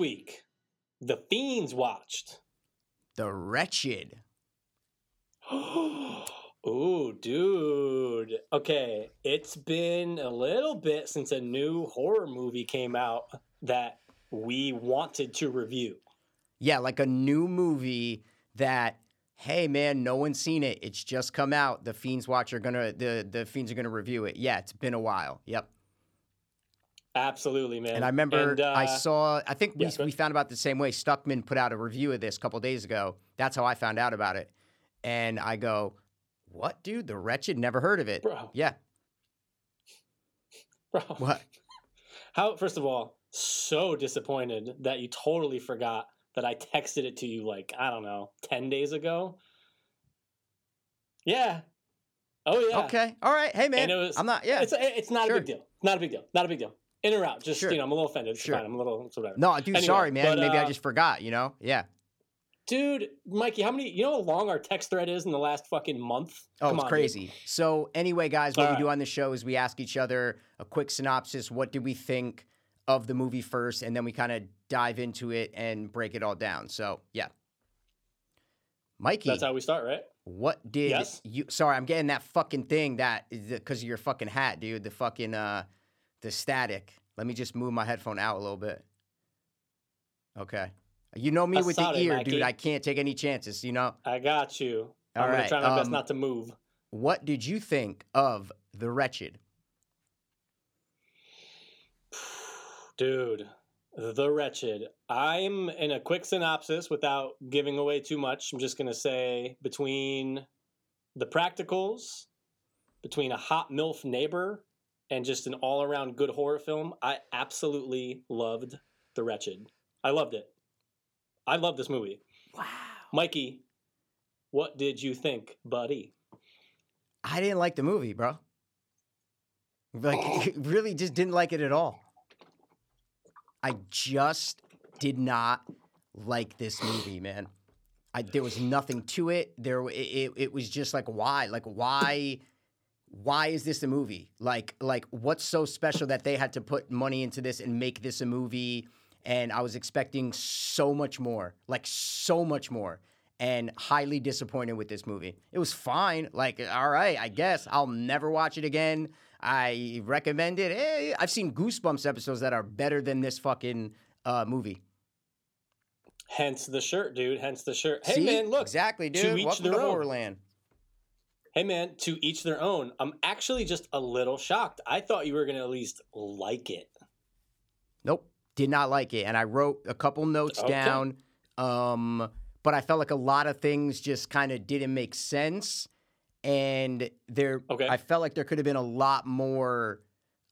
week, The Fiends watched. The Wretched. Ooh, dude. Okay, it's been a little bit since a new horror movie came out that we wanted to review. Yeah, like a new movie that, hey man, no one's seen it. It's just come out. The Fiends Watch are gonna the the Fiends are gonna review it. Yeah, it's been a while. Yep. Absolutely, man. And I remember And, uh, I saw. I think we yeah, we found about the same way. Stuckmann put out a review of this a couple days ago. That's how I found out about it. And I go, "What, dude? The Wretched? Never heard of it." Bro. Yeah. Bro, What? how? First of all, so disappointed that you totally forgot that I texted it to you like I don't know ten days ago. Yeah. Oh yeah. Okay. All right. Hey man, And it was- I'm not. Yeah. It's it's not Sure. a big deal. Not a big deal. Not a big deal. In or out. Just Sure. you know, I'm a little offended. It's Sure. fine. I'm a little it's whatever. no, dude. Anyway, sorry, man. but, Maybe I uh, just forgot. You know? Yeah. Dude, Mikey, how many? You know how long our text thread is in the last fucking month? Oh, Come it's on, dude. crazy. So anyway, guys, what All we do on the show is we ask each other a quick synopsis. What did we think of the movie first, and then we kind of dive into it and break it all down. So yeah, Mikey, That's how we start, right? what did Yes? you? Sorry, I'm getting that fucking thing that because of your fucking hat, dude. The fucking uh, the static. Let me just move my headphone out a little bit. Okay. You know me with the ear, Mikey. dude. I can't take any chances. You know. I got you. All I'm gonna right, try my best um, not to move. What did you think of the wretched? Dude, The Wretched. I'm in a quick synopsis without giving away too much. I'm just going to say between the practicals, between a hot MILF neighbor, and just an all around good horror film, I absolutely loved The Wretched. I loved it. I love this movie. Wow. Mikey, what did you think, buddy? I didn't like the movie, bro. Like, really just didn't like it at all. I just did not like this movie, man. I, there was nothing to it. There, it, it, it was just like, why? Like, why? Why is this a movie? Like, like, what's so special that they had to put money into this and make this a movie? And I was expecting so much more, like so much more, and highly disappointed with this movie. It was fine, like, all right, I guess I'll never watch it again. I recommend it. Eh, I've seen Goosebumps episodes that are better than this fucking uh, movie. Hence the shirt, dude. Hence the shirt. Hey, See? man, look. exactly, dude. to each Welcome their to own. Horrorland. Hey man, to each their own. I'm actually just a little shocked. I thought you were gonna at least like it. Nope, did not like it, and I wrote a couple notes Okay. down. Um, but I felt like a lot of things just kind of didn't make sense, and there, Okay. I felt like there could have been a lot more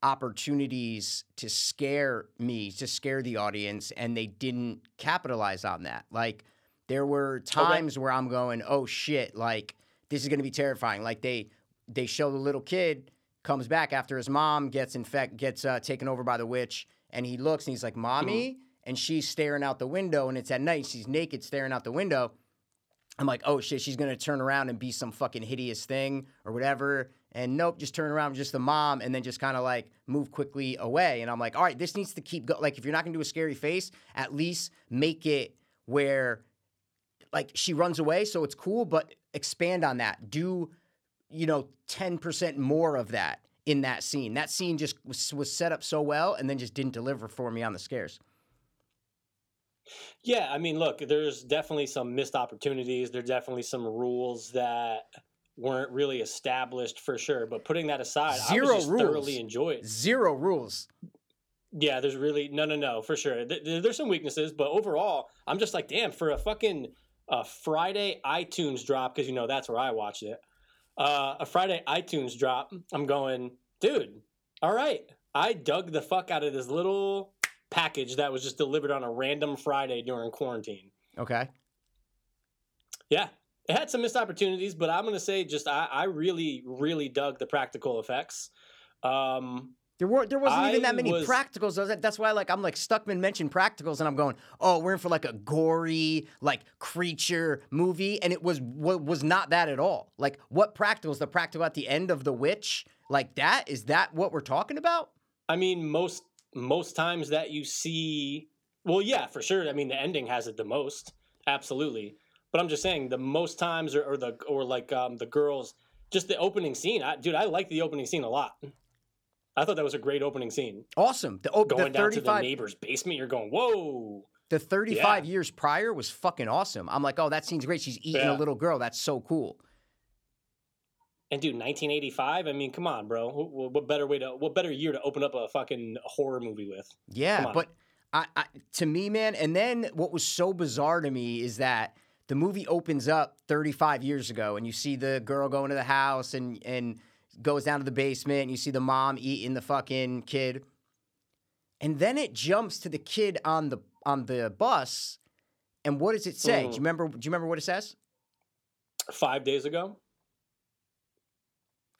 opportunities to scare me, to scare the audience, and they didn't capitalize on that. Like there were times where I'm going, "Oh shit!" Like this is going to be terrifying. Like they they show the little kid comes back after his mom gets infect gets uh, taken over by the witch, and he looks and he's like, "Mommy," and she's staring out the window, and it's at night. She's naked, staring out the window. I'm like, oh shit, she's gonna turn around and be some fucking hideous thing or whatever. And nope, just turn around, just the mom, and then just kind of like move quickly away. And I'm like, all right, this needs to keep going. Like, if you're not gonna do a scary face, at least make it where like she runs away, so it's cool, but expand on that. Do you know 10% more of that in that scene? That scene just was, was set up so well and then just didn't deliver for me on the scares. Yeah, I mean, look, there's definitely some missed opportunities. There's definitely some rules that weren't really established for sure. But putting that aside, I Zero was just rules. thoroughly enjoyed. Zero rules. Yeah, there's really no, no, no, for sure. Th- th- There's some weaknesses, but overall, I'm just like, damn, for a fucking uh, Friday iTunes drop, because you know that's where I watched it. Uh, a Friday iTunes drop, I'm going, dude. All right, I dug the fuck out of this little package that was just delivered on a random Friday during quarantine. Okay. Yeah, it had some missed opportunities, but I'm gonna say just I, I really, really dug the practical effects. Um, There were there wasn't even that many was- practicals. That's why like I'm like Stuckmann mentioned practicals, and I'm going, oh, we're in for like a gory like creature movie, and it was wa- was not that at all. Like what practicals? The practical at the end of the witch, like that is that what we're talking about? I mean, most most times that you see Well, yeah, for sure. I mean, the ending has it the most, absolutely. But I'm just saying, the most times, or, or the or like um, the girls, just the opening scene. I, dude, I like the opening scene a lot. I thought that was a great opening scene. Awesome. The, Going the down to the neighbor's basement, you're going, whoa. the 35 Yeah. years prior was fucking awesome. I'm like, oh, that scene's great. She's eating a little girl. That's so cool. And dude, 1985. I mean, come on, bro. What, what better way to? What better year to open up a fucking horror movie with? Yeah, but I, I, to me, man, and then what was so bizarre to me is that the movie opens up 35 years ago, and you see the girl going to the house and and goes down to the basement, and you see the mom eating the fucking kid, and then it jumps to the kid on the on the bus, and what does it say? Do Mm. you remember? Do you remember what it says? Five days ago.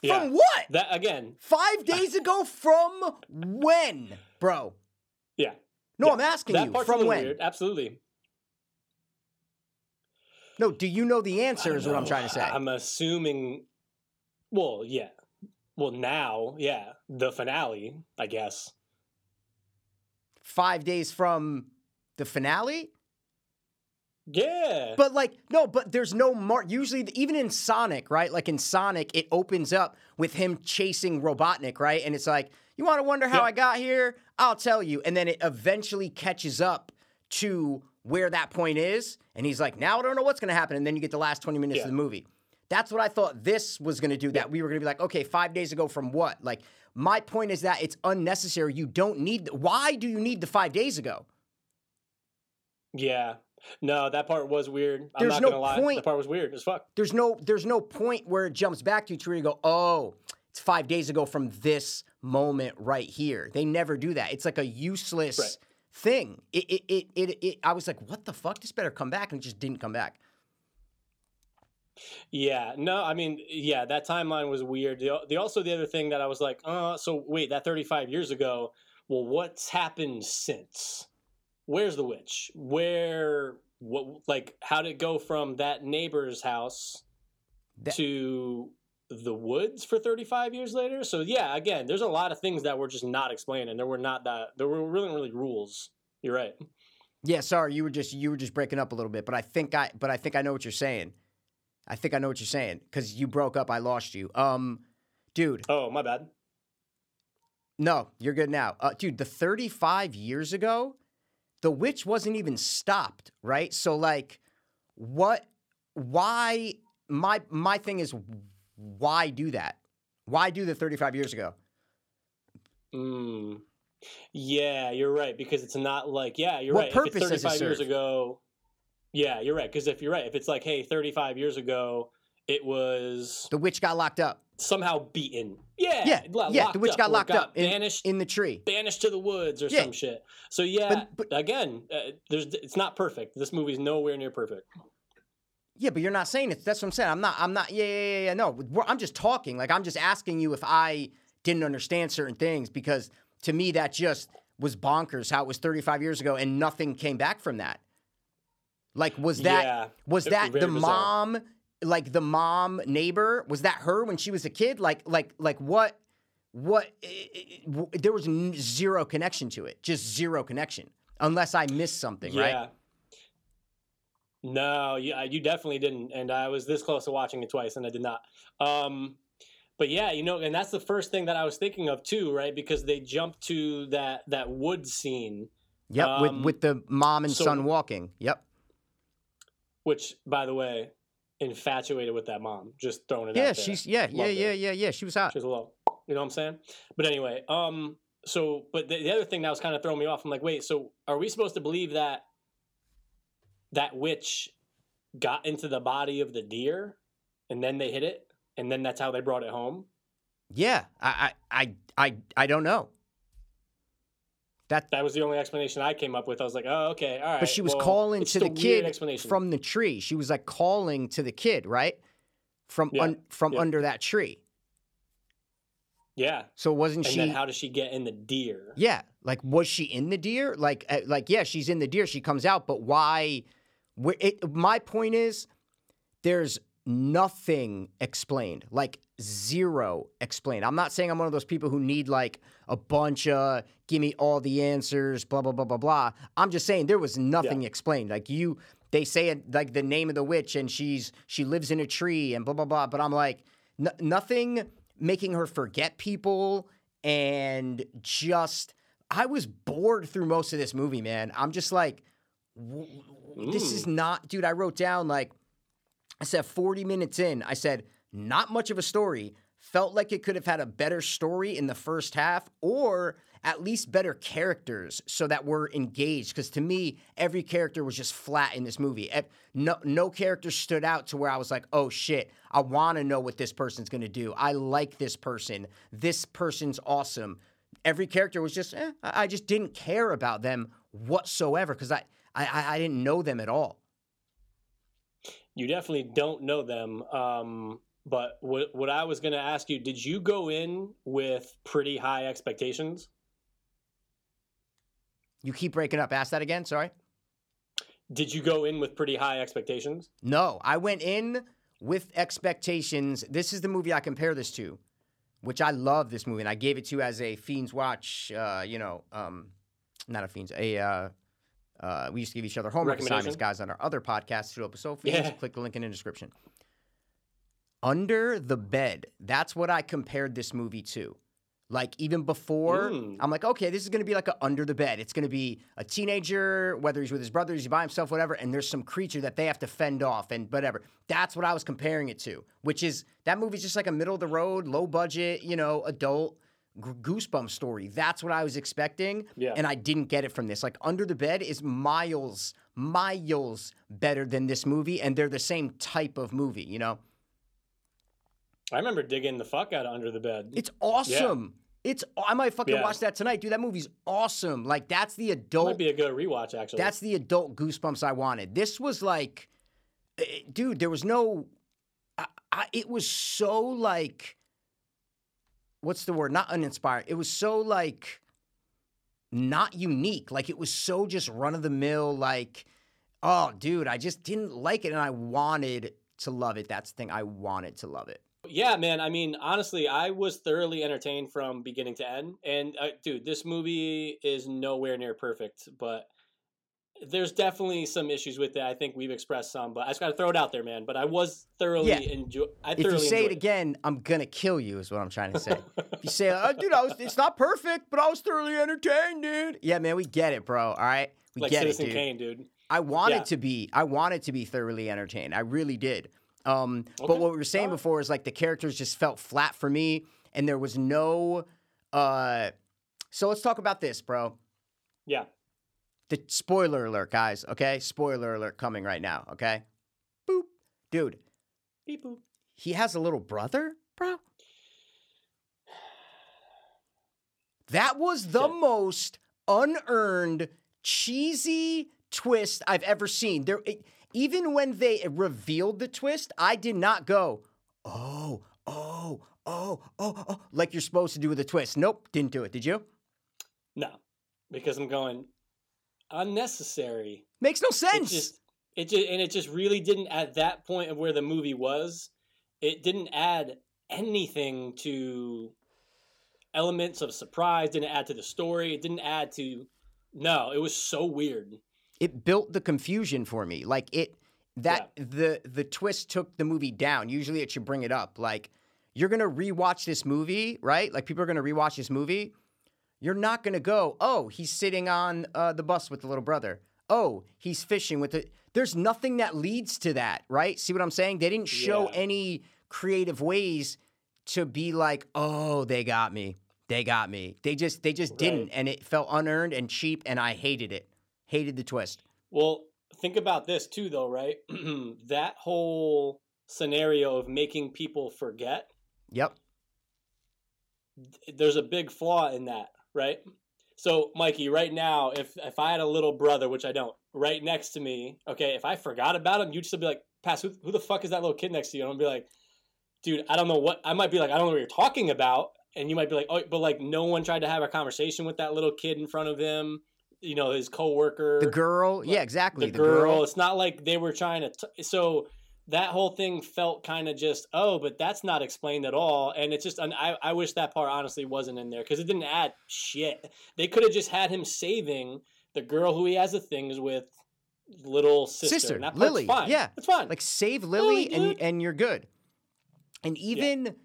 From what? That again. Five days ago? From when, bro? Yeah. No, Yeah. I'm asking That you. From when? weird. Absolutely. No, do you know the answer? Is what I'm trying to say. I'm assuming. Well, yeah. Well, now, yeah, the finale, I guess. five days from the finale. Yeah. But like, no, but there's no mark. Usually, even in Sonic, right? Like in Sonic, it opens up with him chasing Robotnik, right? And it's like, you want to wonder how Yeah. I got here? I'll tell you. And then it eventually catches up to where that point is. And he's like, now I don't know what's going to happen. And then you get the last 20 minutes Yeah. of the movie. That's what I thought this was going to do. That we were going to be like, okay, five days ago from what? Like, my point is that it's unnecessary. You don't need. Why do you need the five days ago? yeah. No, that part was weird. I'm There's not no gonna lie. point- The part was weird as fuck. there's no there's no point where it jumps back to you to where you go, oh, it's five days ago from this moment right here. They never do that. It's like a useless Right. thing. It it, it it it I was like, what the fuck? This better come back, and it just didn't come back. Yeah, no, I mean, yeah, that timeline was weird. The, the also the other thing that I was like, uh, so wait, that 35 years ago, well, what's happened since? Where's the witch? Where, what, like, how did it go from that neighbor's house That- to the woods for 35 years later? So yeah, again, there's a lot of things that were just not explained, and there were not that there were really really rules. You're right. Yeah, sorry, you were just you were just breaking up a little bit, but I think I but I think I know what you're saying. I think I know what you're saying because you broke up. I lost you. Um, dude, Oh, my bad. No, you're good now. Uh, dude, the 35 years ago, the witch wasn't even stopped, right? So like what why my my thing is why do that? Why do the 35 years ago? Mm. Yeah, you're right because it's not like yeah, you're What right. purpose if it's it 35 years ago, yeah, you're right because if you're right, if it's like hey, 35 years ago, it was The witch got locked up somehow beaten. Yeah, Yeah, lo- yeah, the witch got locked up in- banished, in the tree. banished to the woods or Yeah. some shit. So yeah, But- again, uh, there's it's not perfect. This movie's nowhere near perfect. Yeah, but you're not saying it. That's what I'm saying. I'm not. I'm not. Yeah, yeah, yeah. yeah. No, we're- I'm just talking. Like I'm just asking you if I didn't understand certain things because to me that just was bonkers. How it was 35 years ago and nothing came back from that. Like was that yeah, was that the bizarre. mom? Like the mom neighbor? Was that her when she was a kid? Like like like what? What? i- i- w- There was n- zero connection to it. Just zero connection. Unless I missed something, yeah. right? No, you, uh, you definitely didn't. And I was this close to watching it twice, and I did not. Um, but yeah, you know, and that's the first thing that I was thinking of too, right? Because they jumped to that that wood scene, Yep. Um, with with the mom and so- son walking. Yep. Which, by the way, infatuated with that mom. Just throwing it out Yeah, she's yeah, yeah, Loved yeah, yeah, yeah. She was hot. She was a little, you know what I'm saying? But anyway, um, so but the, the other thing that was kind of throwing me off, I'm like, wait, so are we supposed to believe that that witch got into the body of the deer and then they hit it and then that's how they brought it home? Yeah, I, I, I, I, I don't know. That, That was the only explanation I came up with. I was like, oh, okay, all right. but she was well, calling to the kid from the tree. She was like calling to the kid, right? From Yeah, un, from yeah. under that tree. yeah. So wasn't And she? then how does she get in the deer? yeah, like was she in the deer? Like, uh, like yeah, she's in the deer. She comes out, but why? It, my point is, there's nothing explained. Like zero explained. I'm not saying I'm one of those people who need like a bunch of give me all the answers, blah blah blah blah blah. I'm just saying there was nothing explained. Like you, they say it like the name of the witch and she's she lives in a tree and blah blah blah. But I'm like n- nothing making her forget people and just I was bored through most of this movie, man. I'm just like, w- this is not, dude. I wrote down like, I said 40 minutes in, I said, not much of a story. Felt like it could have had a better story in the first half or at least better characters so that we're engaged. Because to me, every character was just flat in this movie. No, no character stood out to where I was like, oh shit, I want to know what this person's going to do. I like this person. This person's awesome. Every character was just, eh, I just didn't care about them whatsoever because I, I, I didn't know them at all. You definitely don't know them. Um, but what what I was going to ask you, did you go in with pretty high expectations? You keep breaking up. Ask that again. Sorry. Did you go in with pretty high expectations? No, I went in with expectations. This is the movie I compare this to, which I love this movie, and I gave it to you as a Fiends Watch. Uh, you know, um, not a Fiends, a. Uh, uh, we used to give each other homework assignments, guys, on our other podcast, Studio Episode Fiends. Yeah. Click the link in the description. Under the bed. That's what I compared this movie to. Like even before, Mm. I'm like, okay, this is gonna be like a under the bed. It's gonna be a teenager, whether he's with his brothers, he's by himself, whatever, and there's some creature that they have to fend off and whatever. That's what I was comparing it to, which is that movie's just like a middle of the road, low budget, you know, adult g- goosebump story. That's what I was expecting, Yeah. and I didn't get it from this. Like Under the Bed is miles, miles better than this movie, and they're the same type of movie, you know. I remember digging the fuck out of Under the Bed. It's awesome. It's I might fucking Yeah. watch that tonight, dude. That movie's awesome. Like that's the adult. Might be a good rewatch, actually. That's the adult goosebumps I wanted. This was like, eh, dude. There was no. I, I, it was so like. What's the word? Not uninspired. It was so like. Not unique. Like it was so just run of the mill. Like, oh, dude, I just didn't like it, and I wanted to love it. That's the thing. I wanted to love it. Yeah, man. I mean, honestly, I was thoroughly entertained from beginning to end. And uh, dude, this movie is nowhere near perfect, but there's definitely some issues with it. I think we've expressed some, but I just got to throw it out there, man. But I was thoroughly Yeah. enjoy. I thoroughly If you say it enjoyed again, I'm gonna kill you. Is what I'm trying to say. If you say, oh, "Dude, I was, it's not perfect, but I was thoroughly entertained, dude." Yeah, man, we get it, bro. All right, we like get Citizen it, dude. Kane, dude. I wanted Yeah. to be, I wanted to be thoroughly entertained. I really did. Um, but what we were saying Alright. before is like the characters just felt flat for me, and there was no. Uh, so let's talk about this, bro. Yeah. The spoiler alert, guys. Okay, spoiler alert coming right now. Okay, boop, dude. Beep boop. He has a little brother, bro. That was the Shit. most unearned, cheesy twist I've ever seen. There, it- even when they revealed the twist, I did not go, "Oh, oh, oh, oh, oh," like you're supposed to do with a twist. Nope, didn't do it. Did you? No, because I'm going unnecessary. Makes no It sense. just, it just, and it just really didn't at that point of where the movie was. It didn't add anything to elements of surprise. Didn't add to the story. It didn't add to. No, it was so weird. It built the confusion for me. Like it that the the twist took the movie down. Usually it should bring it up. Like you're gonna rewatch this movie, right? Like people are gonna rewatch this movie. You're not gonna go, oh, he's sitting on uh, the bus with the little brother. Oh, he's fishing with the. There's nothing that leads to that, right? See what I'm saying? They didn't show Yeah. any creative ways to be like, oh, they got me. They got me. They just they just didn't, and it felt unearned and cheap, and I hated it. Hated the twist. Well, think about this too, though, right? that whole scenario of making people forget. Yep. there's a big flaw in that, right? So, Mikey, right now, if if I had a little brother, which I don't, right next to me, okay, if I forgot about him, you'd still be like, "Pass, who, who the fuck is that little kid next to you?" And I'd be like, "Dude, I don't know what." I might be like, "I don't know what you're talking about," and you might be like, "Oh," but like, no one tried to have a conversation with that little kid in front of him. You know, his coworker, The girl, yeah, exactly. the, The, girl. girl. It's not like they were trying to. T- so that whole thing felt kind of just oh, but that's not explained at all, and it's just I I wish that part honestly wasn't in there because it didn't add shit. They could have just had him saving the girl who he has the things with, little sister. Sister, and that part's Lily, fine. yeah. it's fine. Like save Lily, Lily, and and you're good. And even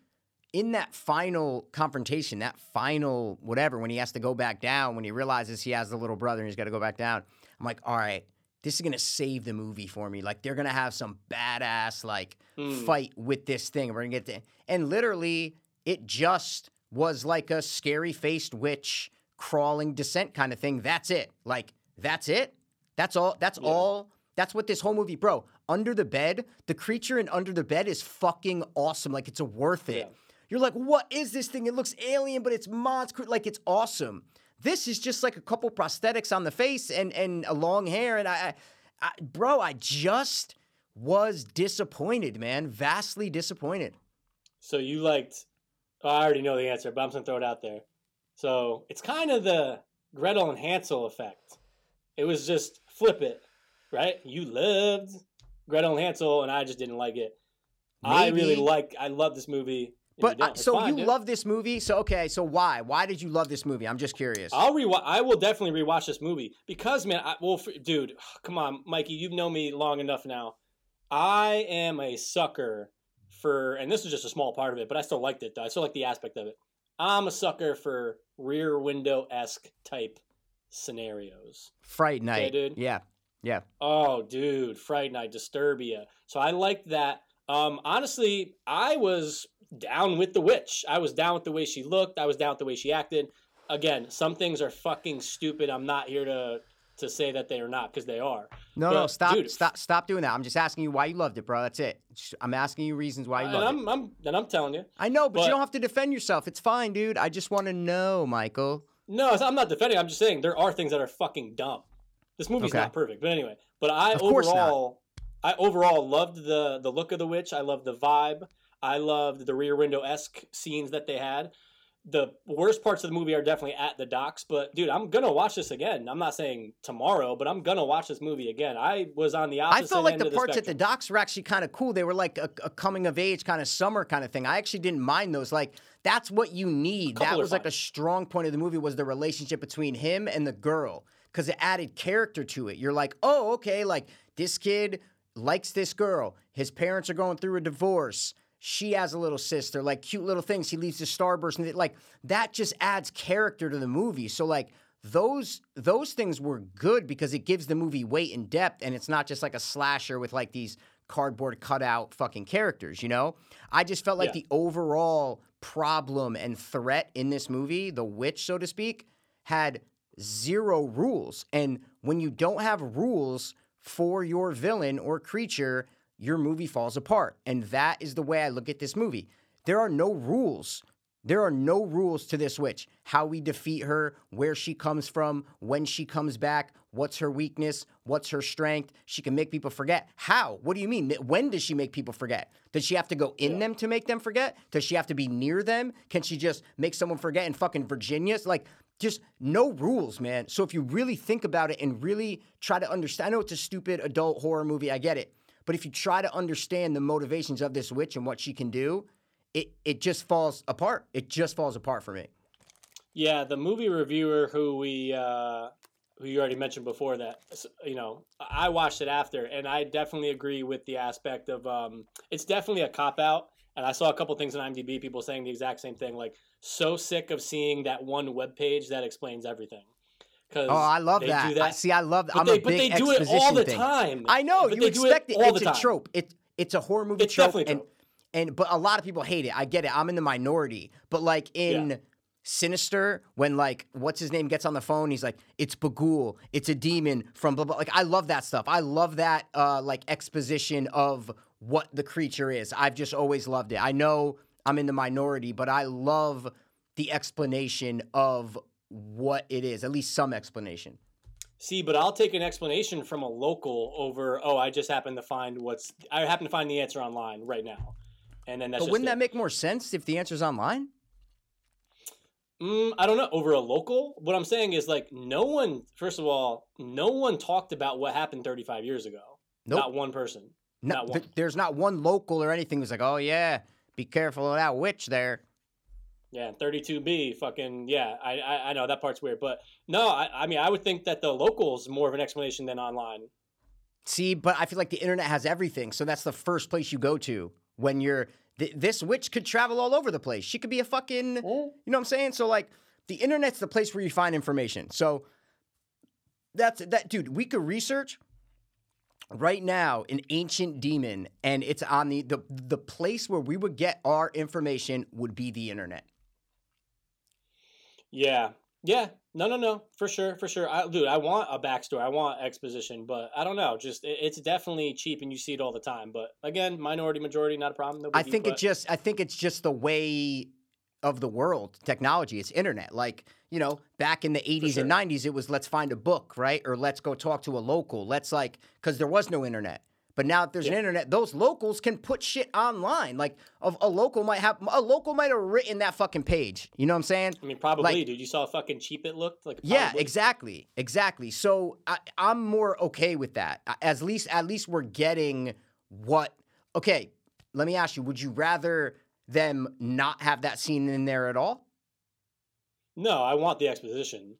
in that final confrontation, that final whatever, when he has to go back down, when he realizes he has the little brother and he's got to go back down, I'm like, all right, this is gonna save the movie for me. Like they're gonna have some badass like Mm. fight with this thing. We're gonna get to, and literally, it just was like a scary faced witch crawling descent kind of thing. That's it. Like that's it. That's all. That's Yeah. all. That's what this whole movie, bro. Under the bed, the creature in Under the Bed is fucking awesome. Like it's a worth it. Yeah. You're like, what is this thing? It looks alien, but it's monster. Like it's awesome. This is just like a couple prosthetics on the face and and a long hair. And I, I, I bro, I just was disappointed, man. Vastly disappointed. So you liked? Oh, I already know the answer, but I'm gonna throw it out there. So it's kind of the Gretel and Hansel effect. It was just flip it, right? You loved Gretel and Hansel, and I just didn't like it. I really like. I love this movie. But uh, so fine, you dude. love this movie? So okay, so why? Why did you love this movie? I'm just curious. I'll rewatch. I will definitely rewatch this movie because, man, I, well, dude, come on, Mikey, you've known me long enough now. I am a sucker for, and this is just a small part of it, but I still liked it. Though. I still like the aspect of it. I'm a sucker for rear window esque type scenarios. Fright Night. dude. Yeah. Yeah. Oh, dude, Fright Night, Disturbia. So I liked that. Um, honestly, I was down with the witch. I was down with the way she looked. I was down with the way she acted. Again, some things are fucking stupid. I'm not here to to say that they are not because they are. No, no, stop, dude- stop, stop doing that. I'm just asking you why you loved it, bro. That's it. I'm asking you reasons why you loved it. I'm, I'm and I'm telling you, I know, but, but- you don't have to defend yourself. It's fine, dude. I just want to know, Michael. no, I'm not defending. I'm just saying there are things that are fucking dumb. This movie's Okay. not perfect, but anyway. But I Of overall, I overall loved the the look of the witch. I loved the vibe. I loved the rear window esque scenes that they had. The worst parts of the movie are definitely at the docks, but dude, I'm gonna watch this again. I'm not saying tomorrow, but I'm gonna watch this movie again. I was on the opposite. I felt like the parts at the docks were actually kind of cool. They were like a, a coming of age kind of summer kind of thing. I actually didn't mind those. Like that's what you need. That was like a strong point of the movie was the relationship between him and the girl because it added character to it. You're like, oh, okay, like this kid likes this girl. His parents are going through a divorce. She has a little sister, like cute little things. He leaves the starburst, and like that just adds character to the movie. So like those those things were good because it gives the movie weight and depth, and it's not just like a slasher with like these cardboard cutout fucking characters. You know, I just felt like Yeah. the overall problem and threat in this movie, the witch, so to speak, had zero rules. And when you don't have rules for your villain or creature, your movie falls apart. And that is the way I look at this movie. There are no rules. There are no rules to this witch. How we defeat her, where she comes from, when she comes back, what's her weakness, what's her strength. She can make people forget. How? What do you mean? When does she make people forget? Does she have to go in Yeah. them to make them forget? Does she have to be near them? Can she just make someone forget in fucking Virginia? It's like just no rules, man. So if you really think about it and really try to understand, I know it's a stupid adult horror movie, I get it. But if you try to understand the motivations of this witch and what she can do, it it just falls apart. It just falls apart for me. Yeah, the movie reviewer who we uh, who you already mentioned before that you know I watched it after, and I definitely agree with the aspect of um, it's definitely a cop out. And I saw a couple things on IMDb, people saying the exact same thing. Like, so sick of seeing that one web page that explains everything. Oh, I love that. That. I see. I love. but I'm they, a but big they do it all the thing. time. I know But you expect it. all It's a time. trope. It it's a horror movie It's trope, definitely and trope. and but a lot of people hate it. I get it. I'm in the minority, but like in. Yeah. Sinister, when like what's his name gets on the phone, he's like, "It's Bughuul, it's a demon from blah blah." Like I love that stuff. I love that uh, like exposition of what the creature is. I've just always loved it. I know I'm in the minority, but I love the explanation of what it is. At least some explanation. See, but I'll take an explanation from a local over. Oh, I just happen to find what's. I happen to find the answer online right now, and then that's. But wouldn't it. that make more sense if the answer's online? Mm, I don't know. Over a local, what I'm saying is like no one. First of all, no one talked about what happened 35 years ago. Nope. Not one person. No, Not one. th- there's not one local or anything who's like, oh yeah, be careful of that witch there. Yeah, 32B, fucking yeah. I, I I know that part's weird, but no, I, I mean I would think that the locals more of an explanation than online. See, but I feel like the internet has everything, so that's the first place you go to when you're. Th- this witch could travel all over the place. She could be a fucking. Mm. You know what I'm saying? So like, the internet's the place where you find information. So that's that, dude. We could research right now an ancient demon, and it's on the the the place where we would get our information would be the internet. Yeah, yeah. No, no, no. For sure, for sure. I, dude, I want a backstory. I want exposition, but I don't know. Just it, it's definitely cheap, and you see it all the time. But again, minority, majority, not a problem. No I think it just I think it's just the way of the world, technology, it's internet. Like, you know, back in the 80s and 90s it was let's find a book, right? Or let's go talk to a local. Let's like cuz there was no internet. But now if there's an internet, those locals can put shit online. Like a, a local might have a local might have written that fucking page. You know what I'm saying? I mean, probably, like- dude. You saw how fucking cheap it looked. Like, Yeah, exactly, exactly. So I, I'm more okay with that. At least, at least we're getting what. Okay, let me ask you: Would you rather them not have that scene in there at all? No, I want the exposition.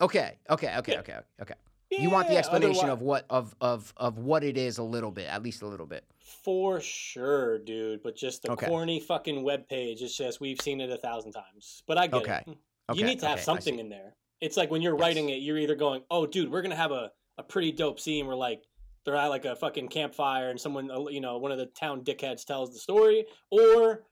Okay, okay, okay, Yeah. okay, okay. You want the explanation of what of of of what it is a little bit, at least a little bit. For sure, dude. But just the Okay. corny fucking web page. It's just we've seen it a thousand times. But I get Okay. it. Okay, you need to have something in there. It's like when you're Yes. writing it, you're either going, "Oh, dude, we're gonna have a, a pretty dope scene where like they're at like a fucking campfire and someone, uh, you know, one of the town dickheads tells the story," or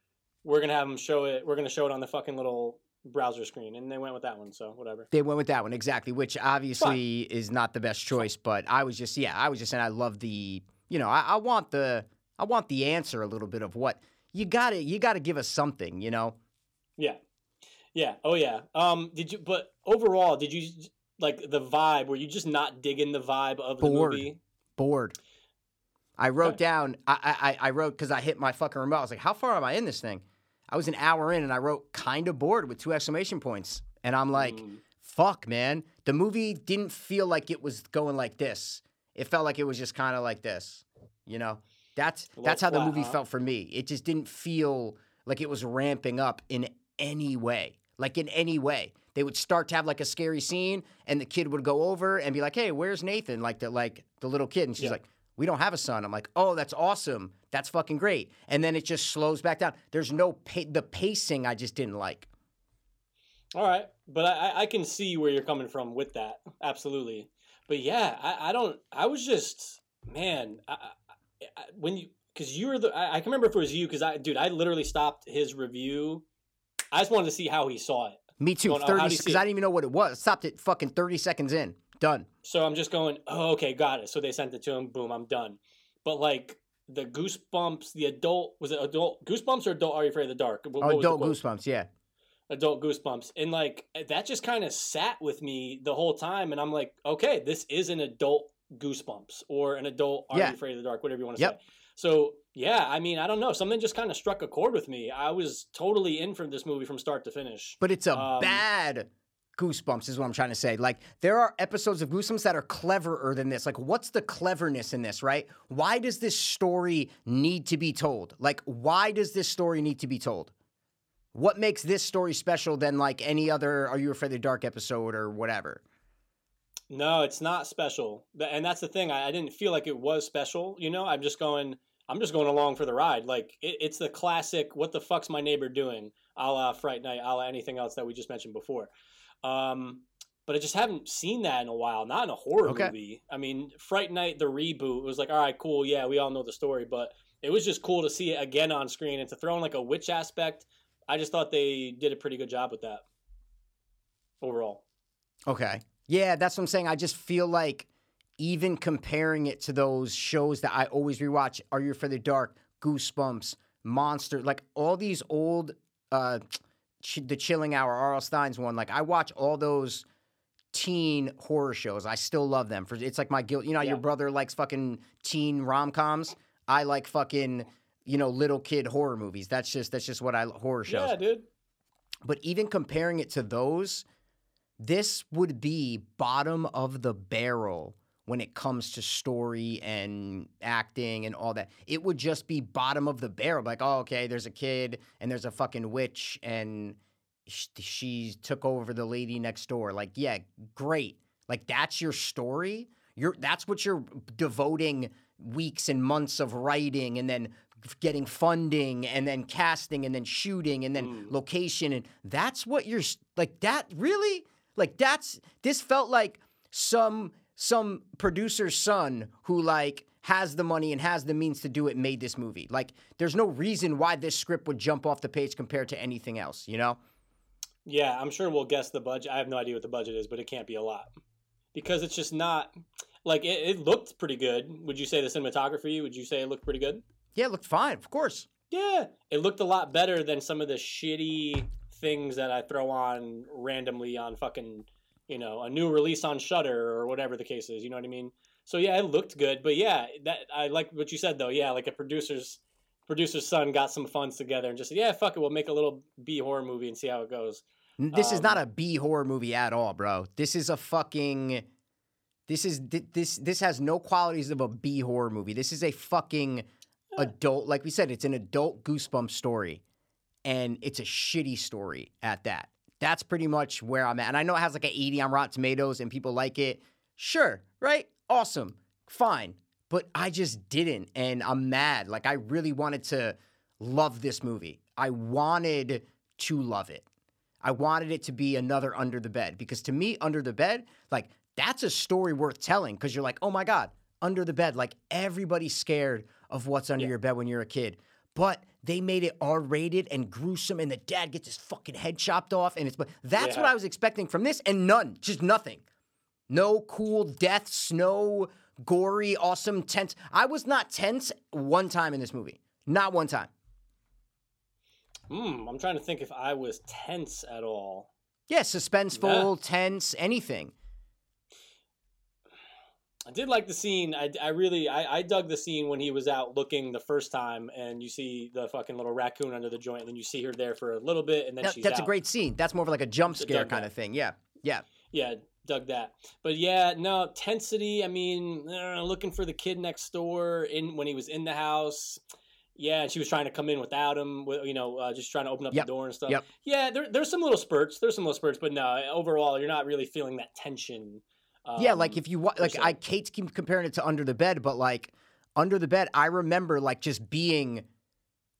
we're gonna have them show it. We're gonna show it on the fucking little browser screen, and they went with that one. So whatever. They went with that one exactly, which obviously is not the best choice. But I was just, yeah, I was just saying, I love the, you know, I, I want the, I want the answer a little bit of what you got to, you got to give us something, you know. Yeah, yeah, oh yeah. Um, did you? But overall, did you like the vibe? Were you just not digging the vibe of the Bored. movie? bored. I wrote Okay. down. I I, I wrote because I hit my fucking remote. I was like, "How far am I in this thing?" I was an hour in, and I wrote "kind of bored" with two exclamation points. And I'm like, Mm. "Fuck, man!" The movie didn't feel like it was going like this. It felt like it was just kind of like this. You know, that's that's how the movie felt for me. It just didn't feel like it was ramping up in any way. Like in any way. They would start to have like a scary scene, and the kid would go over and be like, "Hey, where's Nathan?" Like the like the little kid, and she's Yeah. like, "We don't have a son." I'm like, "Oh, that's awesome. That's fucking great." And then it just slows back down. There's no pa- the pacing. I just didn't like. All right, but I, I- can see where you're coming from with that. Absolutely, but yeah, I, I don't. I was just man. I, I, when you because you were the. I, I can remember if it was you because I, dude, I literally stopped his review. I just wanted to see how he saw it. Me too. Going, Thirty because? I didn't even know what it was. Stopped it fucking thirty seconds in. Done. So I'm just going, oh, okay, got it. So they sent it to him. Boom, I'm done. But like the goosebumps, the adult was it adult goosebumps or adult? Are you afraid of the dark? What- what Oh, the adult goosebumps. Yeah. adult goosebumps and like that just kind of sat with me the whole time and i'm like okay this is an adult goosebumps or an adult are Yeah. you afraid of the dark whatever you want to Yep. say so yeah i mean i don't know something just kind of struck a chord with me i was totally in for this movie from start to finish But it's a Um, bad goosebumps, is what I'm trying to say. Like, there are episodes of goosebumps that are cleverer than this. Like, what's the cleverness in this, right? Why does this story need to be told? Like, why does this story need to be told? What makes this story special than like any other Are You Afraid of the Dark episode or whatever? no it's not special and that's the thing I, I didn't feel like it was special you know i'm just going i'm just going along for the ride like it, it's the classic what the fuck's my neighbor doing a la fright night a la anything else that we just mentioned before um but I just haven't seen that in a while. Not in a horror Okay. movie. I mean, Fright Night, the reboot, was like, all right, cool, yeah, we all know the story, but it was just cool to see it again on screen and to throw in like a witch aspect. I just thought they did a pretty good job with that overall. Okay. Yeah, that's what I'm saying. I just feel like even comparing it to those shows that I always rewatch, Are You for the Dark, Goosebumps, Monster, like all these old, uh, ch- the Chilling Hour, R.L. Stine's one. Like I watch all those teen horror shows. I still love them. For it's like my guilt. You know, how your brother likes fucking teen rom coms. I like fucking you know little kid horror movies. That's just that's just what I horror shows. Yeah, dude. But even comparing it to those, this would be bottom of the barrel when it comes to story and acting and all that. It would just be bottom of the barrel. Like, oh, okay, there's a kid and there's a fucking witch and sh- she took over the lady next door. Like, yeah, great. Like that's your story. You're that's what you're devoting weeks and months of writing and then getting funding and then casting and then shooting and then Mm. location and that's what you're like that really like that's this felt like some some producer's son who like has the money and has the means to do it made this movie like there's no reason why this script would jump off the page compared to anything else you know Yeah, I'm sure we'll guess the budget. I have no idea what the budget is, but it can't be a lot because it's just not like it, it looked pretty good. Would you say the cinematography? Would you say it looked pretty good? yeah it looked fine of course Yeah, it looked a lot better than some of the shitty things that I throw on randomly on fucking, you know, a new release on Shudder or whatever the case is. You know what I mean? So yeah, it looked good, but yeah, that I like what you said though. Yeah, like a producer's producer's son got some funds together and just said, yeah, fuck it, we'll make a little B horror movie and see how it goes. This is not Um, a B horror movie at all, bro. This is a fucking. This is this this has no qualities of a B horror movie. This is a fucking adult. Like we said, it's an adult goosebump story, and it's a shitty story at that. That's pretty much where I'm at. And I know it has like an 80 on Rotten Tomatoes, and people like it. Sure, right? Awesome, fine. But I just didn't, and I'm mad. Like I really wanted to love this movie. I wanted to love it. I wanted it to be another Under the Bed because to me, Under the Bed, like that's a story worth telling because you're like, oh my God, Under the Bed. Like everybody's scared of what's under Yeah. your bed when you're a kid. But they made it R rated and gruesome, and the dad gets his fucking head chopped off. And it's, but that's what I was expecting from this, and none, just nothing. No cool deaths, no gory, awesome, tense. I was not tense one time in this movie. Not one time. Hmm, I'm trying to think if I was tense at all. Yeah, suspenseful, tense, anything. I did like the scene. I, I really I, I dug the scene when he was out looking the first time, and you see the fucking little raccoon under the joint, and then you see her there for a little bit, and then That- she's that's out. a great scene. That's more of like a jump scare kind that. of thing. Yeah, yeah. Yeah, dug that. But yeah, no tensity. I mean, uh, looking for the kid next door in when he was in the house. Yeah, and she was trying to come in without him. You know, uh, just trying to open up Yep, the door and stuff. yep. Yeah, there, there's some little spurts. There's some little spurts, but no, overall, you're not really feeling that tension. Yeah, like um, if you wa- like. I Kate's keep comparing it to Under the Bed, but like Under the Bed, I remember like just being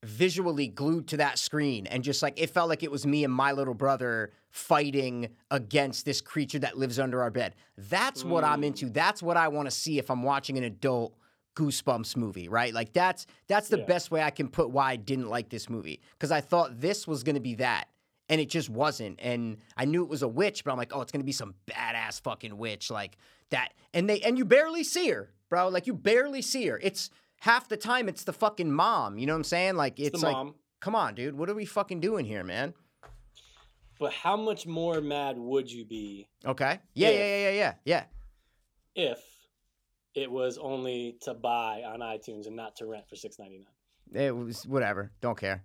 visually glued to that screen and just like it felt like it was me and my little brother fighting against this creature that lives under our bed. That's what I'm Mm. into. That's what I want to see if I'm watching an adult goosebumps movie, right? Like that's that's the Yeah. best way I can put why I didn't like this movie cuz I thought this was going to be that and it just wasn't and I knew it was a witch, but I'm like, "Oh, it's going to be some badass fucking witch like that." And they and you barely see her, bro. Like you barely see her. It's half the time it's the fucking mom, you know what I'm saying? Like it's it's, the like mom. come on, dude. What are we fucking doing here, man? But how much more mad would you be Okay. Yeah, If- yeah, yeah, yeah, yeah. Yeah. if it was only to buy on iTunes and not to rent for six ninety nine? It was whatever. Don't care.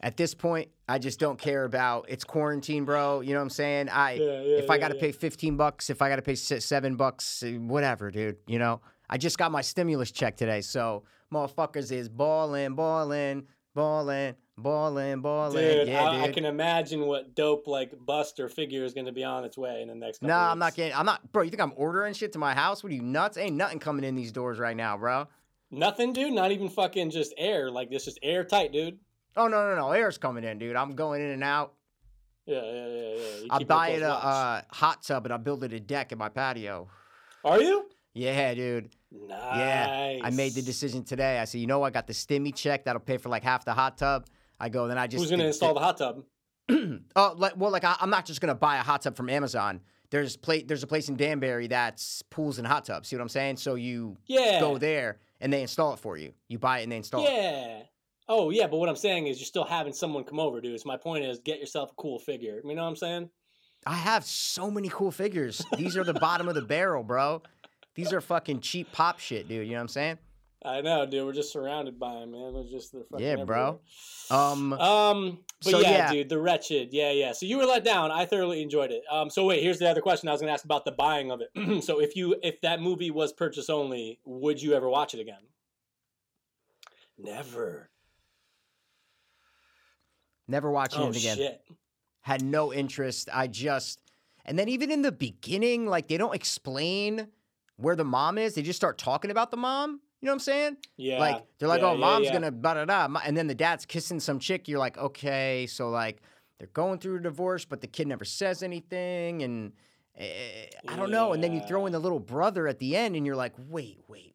At this point, I just don't care about it's quarantine, bro. You know what I'm saying? I Yeah, yeah, if I got to pay 15 bucks, if I got to pay 7 bucks, eh, whatever, dude, you know? I just got my stimulus check today, so motherfuckers is balling, balling, balling, balling, balling. Dude, yeah, I, dude. I can imagine what dope like bust or figure is going to be on its way in the next. No, couple I'm not getting. I'm not, bro. You think I'm ordering shit to my house? What are you nuts? Ain't nothing coming in these doors right now, bro. Nothing, dude. Not even fucking just air. Like this, is airtight, dude. Oh no, no, no. Air's coming in, dude. I'm going in and out. Yeah, yeah, yeah, yeah. You keep buy a it a uh, hot tub and I'll build it a deck in my patio. Are you? Yeah, dude. Nice. Yeah, I made the decision today. I said, you know, I got the stimmy check that'll pay for like half the hot tub. I go, then I just Who's going to did- install the hot tub? oh, like, well, like I, I'm not just gonna buy a hot tub from Amazon. There's pla- There's a place in Danbury that's pools and hot tubs. See what I'm saying? So you Yeah. go there and they install it for you. You buy it and they install it. Yeah. Oh yeah, but what I'm saying is you're still having someone come over, dude. So my point is, get yourself a cool figure. You know what I'm saying? I have so many cool figures. These are the bottom of the barrel, bro. These are fucking cheap pop shit, dude. You know what I'm saying? I know, dude. We're just surrounded by them, man. They're just they're fucking Yeah, bro. Um, Um, but So, yeah, yeah. dude, the wretched. Yeah, yeah. So you were let down. I thoroughly enjoyed it. Um, so wait, here's the other question I was gonna ask about the buying of it. so if you if that movie was purchase only, would you ever watch it again? Never. Never watching Oh it again. shit. Had no interest. I just, and then even in the beginning, like they don't explain where the mom is. They just start talking about the mom. You know what I'm saying? Yeah. Like they're like, Yeah, oh, yeah, mom's yeah. gonna da da da, and then the dad's kissing some chick. You're like, okay, so like they're going through a divorce, but the kid never says anything, and eh, I don't know. And then you throw in the little brother at the end, and you're like, wait, wait.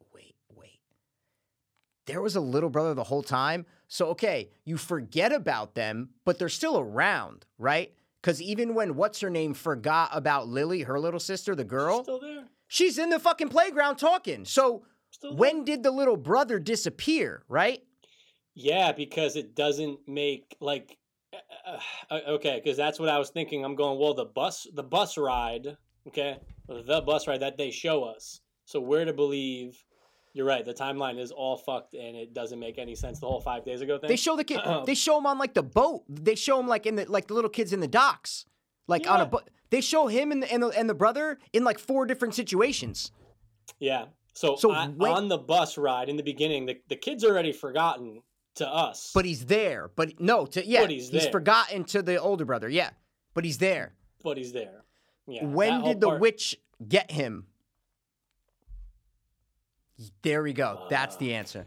There was a little brother the whole time. So okay, you forget about them, but they're still around, right? Because even when what's her name forgot about Lily, her little sister, the girl, Still there. she's in the fucking playground talking. So when did the little brother disappear, right? Yeah, because it doesn't make like uh, uh, okay, because that's what I was thinking. I'm going well. The bus, the bus ride, okay, the bus ride that they show us. So where to believe? You're right. The timeline is all fucked, and it doesn't make any sense. The whole five days ago thing. They show the kid. they show him on like the boat. They show him like in the like the little kids in the docks, like on a Yeah. boat. They show him and the, and the and the brother in like four different situations. yeah. So, So I- when- on the bus ride in the beginning, the, the kid's already forgotten to us. But he's there. But no, to yeah, But he's there. forgotten to the older brother. Yeah, but he's there. but he's there. Yeah. when did the part- witch get him? There we go. That's the Uh, answer.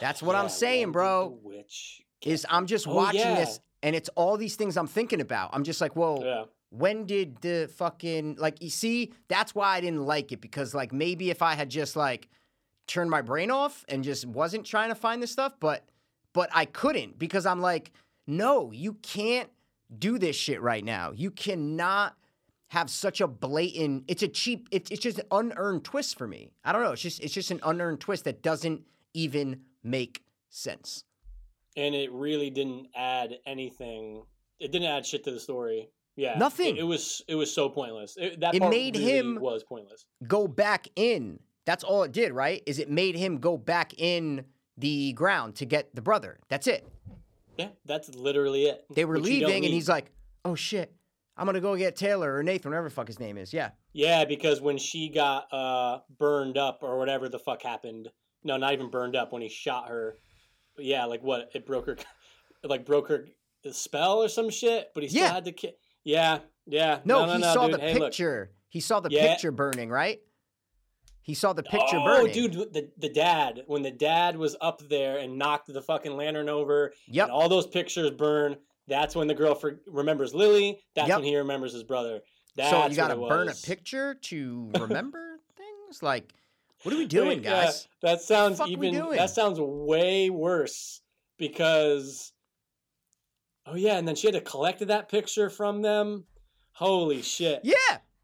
That's what Yeah, I'm saying, bro. the witch Is I'm just Oh, watching yeah. this and it's all these things I'm thinking about. I'm just like, whoa, Yeah. when did the fucking like you see that's why i didn't like it because like maybe if i had just like turned my brain off and just wasn't trying to find this stuff but but i couldn't because i'm like no you can't do this shit right now you cannot have such a blatant it's a cheap it's, it's just an unearned twist for me i don't know it's just it's just an unearned twist that doesn't even make sense and it really didn't add anything. It didn't add shit to the story. Yeah, Nothing. It, it was it was so pointless. It, that It part made really him- was pointless. go back in. That's all it did, right? Is it made him go back in the ground to get the brother. That's it. Yeah, that's literally it. They were Which leaving, and he's like, "Oh shit, I'm gonna go get Taylor or Nathan, whatever the fuck his name is." Yeah, yeah, because when she got uh burned up or whatever the fuck happened. No, not even burned up when he shot her. But yeah, like what? It broke her, it like broke her spell or some shit. But he still Yeah. had to ki Yeah, yeah. no, no, he no, saw dude. the Hey, look. picture. He saw the Yeah. picture burning, right? He saw the picture burning. oh, burning. dude, the the dad when the dad was up there and knocked the fucking lantern over, Yep. and all those pictures burn. That's when the girl for, remembers Lily. That's Yep. when he remembers his brother. That's so you got to burn a picture to remember things. Like, what are we doing, Wait, yeah, guys? that sounds even. That sounds way worse because. Oh yeah, and then she had to collect that picture from them. Holy shit, Yeah.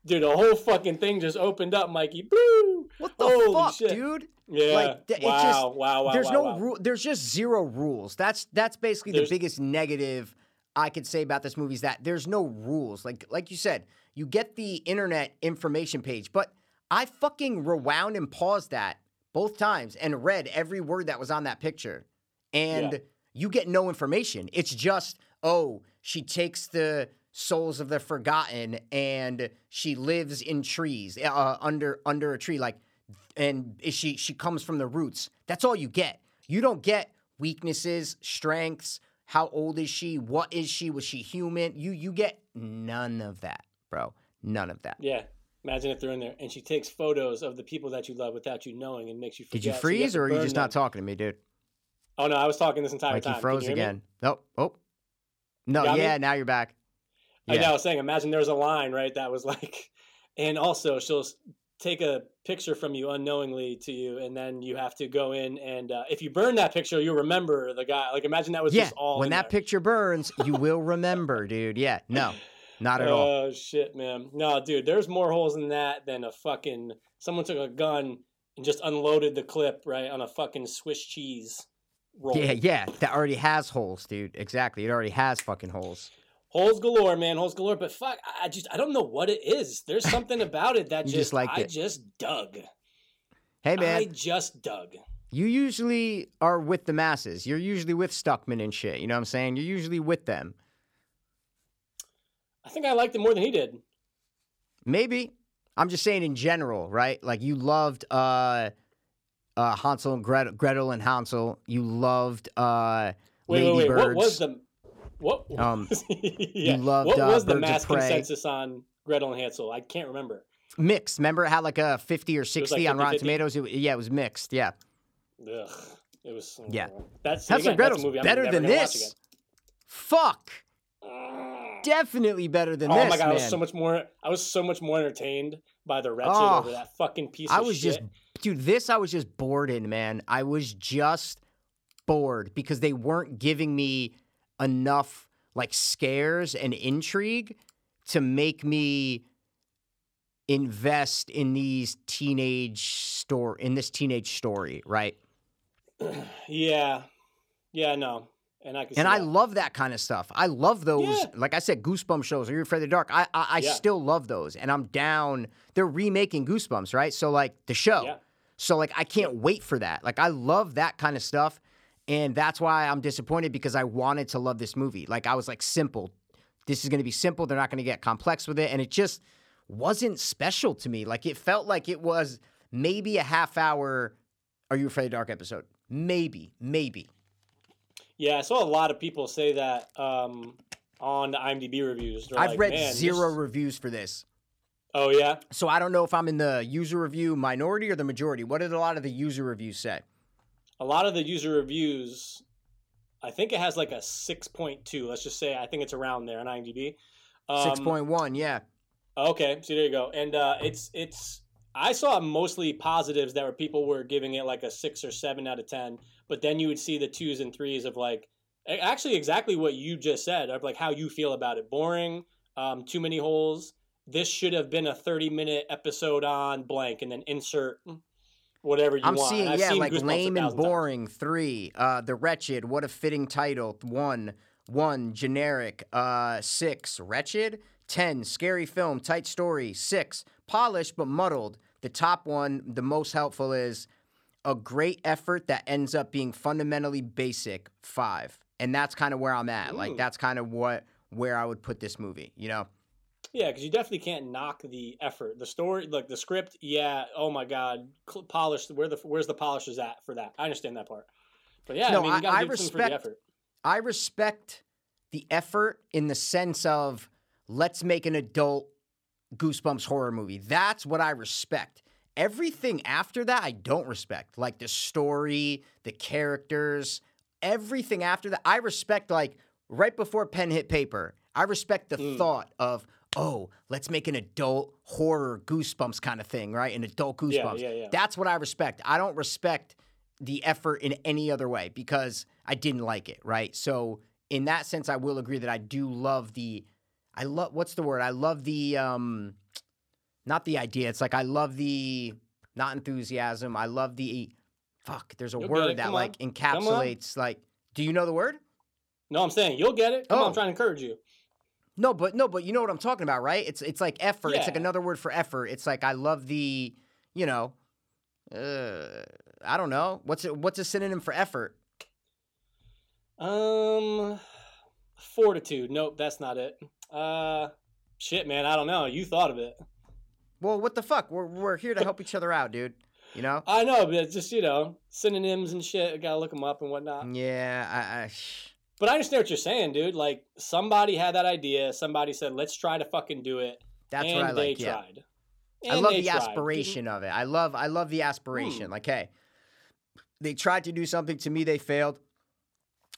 dude! The whole fucking thing just opened up, Mikey. Boo! What the Holy fuck, shit. dude? Yeah. Like, th- wow, just- wow, wow. there's wow, no wow. rule. There's just zero rules. That's that's basically There's- the biggest negative I could say about this movie is that there's no rules. Like like you said, you get the internet information page, but I fucking rewound and paused that both times and read every word that was on that picture, and Yeah. you get no information. It's just oh, she takes the souls of the forgotten and she lives in trees uh, under under a tree like and she she comes from the roots. That's all you get. You don't get weaknesses, strengths, how old is she, what is she, was she human? You you get none of that, bro. None of that. Yeah. Imagine if they're in there and she takes photos of the people that you love without you knowing and makes you forget. Did you so have freeze or are you just them. not talking to me, dude? Oh no, I was talking this entire Like time. froze you me? again. Nope. Oh. No, Got me? yeah, now you're back. I Yeah. know. I was saying, imagine there was a line right that was like, and also she'll take a picture from you unknowingly to you, and then you have to go in and uh, if you burn that picture, you'll remember the guy. Like imagine that was Yeah, just all when that there. picture burns, you will remember, dude. Yeah, no, not at all. Oh shit, man! No, dude, there's more holes in that than a fucking someone took a gun and just unloaded the clip right on a fucking Swiss cheese roll. Yeah, yeah, that already has holes, dude. Exactly, it already has fucking holes. Holes galore, man. Holes galore. But fuck, I- just I don't know what it is. There's something about it that just, just liked I it. just dug. Hey man, I just dug. you usually are with the masses. You're usually with Stuckmann and shit. You know what I'm saying? You're usually with them. I think I liked it more than he did. Maybe. I'm just saying in general, right? Like you loved uh uh Hansel and Gretel, Gretel and Hansel. You loved uh Wait, wait, wait. What Ladybirds. was the what? Um, yeah. loved, what uh, was the Birds mass consensus on Gretel and Hansel? I can't remember. mixed. Remember it had like a 50 or 60 like on Rotten 50-50? Tomatoes? It, yeah, it was mixed. Yeah. Ugh, it was. Yeah. that's Hansel again, Gretel's that's a movie I'm better than this. Fuck. Definitely better than Oh this, Oh my god, I was so much more. I was so much more entertained by the wretched Oh, over that fucking piece I of was shit. just, dude, this I was just bored in, man. I was just bored because they weren't giving me enough like scares and intrigue to make me invest in these teenage store in this teenage story, right? Yeah, yeah, no, and I can. And I that. love that kind of stuff. I love those. Yeah. Like I said, Goosebumps shows. Are you afraid of the dark? I I, I Yeah. still love those, and I'm down. They're remaking Goosebumps, right? So like the show. Yeah. So like I can't wait for that. Like I love that kind of stuff, and that's why I'm disappointed because I wanted to love this movie. Like I was like simple. This is going to be simple. They're not going to get complex with it, and it just wasn't special to me. Like it felt like it was maybe a half hour. Are you afraid of the dark episode? Maybe, maybe. Yeah, I saw a lot of people say that um, on the IMDb reviews. They're I've like, read "Man, this- zero reviews for this. Oh yeah, So I don't know if I'm in the user review minority or the majority. What did a lot of the user reviews say? A lot of the user reviews. I think it has like a six point two. Let's just say I think it's around there on IMDb. Um, Six point one, yeah. Okay, so there you go. And uh, it's it's I saw mostly positives that were people were giving it like a six or seven out of ten, but then you would see the twos and threes of like actually exactly what you just said of like how you feel about it. Boring, um, too many holes. This should have been a thirty minute episode on blank, and then insert whatever you I'm want. seeing, I've yeah, seen like lame and thousand times. boring. Three, uh, the wretched. What a fitting title. One, one generic. Uh, six, wretched. Ten, scary film, tight story. Six, polished but muddled. The top one, the most helpful is a great effort that ends up being fundamentally basic. Five, and that's kind of where I'm at. Like that's kind of what where I would put this movie. You know. Yeah, because you definitely can't knock the effort. The story, like the script, yeah. Oh my god, cl- polished. Where the where's the polishers at for that? I understand that part. But yeah, No, I mean, you gotta I give for respect- the effort. I respect the effort in the sense of let's make an adult Goosebumps horror movie. That's what I respect. Everything after that, I don't respect. Like the story, the characters, everything after that, I respect. Like right before pen hit paper, I respect the Mm. thought of, oh, let's make an adult horror Goosebumps kind of thing, right? An adult Goosebumps. Yeah, yeah, yeah. That's what I respect. I don't respect the effort in any other way because I didn't like it, right? So in that sense, I will agree that I do love the, I love what's the word? I love the, um, not the idea. It's like I love the not enthusiasm. I love the fuck. There's a You'll word that like encapsulates like. Do you know the word? No, I'm saying you'll get it. Come on, Oh. I'm trying to encourage you. No, but no, but you know what I'm talking about, right? It's it's like effort. It's like another word for effort. It's like I love the, you know, uh, I don't know what's it. What's a synonym for effort? Um, fortitude. Nope, that's not it. Uh, shit, man, I don't know. You thought of it. Well, what the fuck? We're we're here to help each other out, dude. You know? I know, but it's just you know synonyms and shit. I gotta look them up and whatnot. Yeah, I, I But I understand what you're saying, dude. Like somebody had that idea. Somebody said, "Let's try to fucking do it," that's and what I they like. Yeah. tried. I love the tried. aspiration of it. I love I love the aspiration. Hmm. Like, hey, they tried to do something to me, they failed.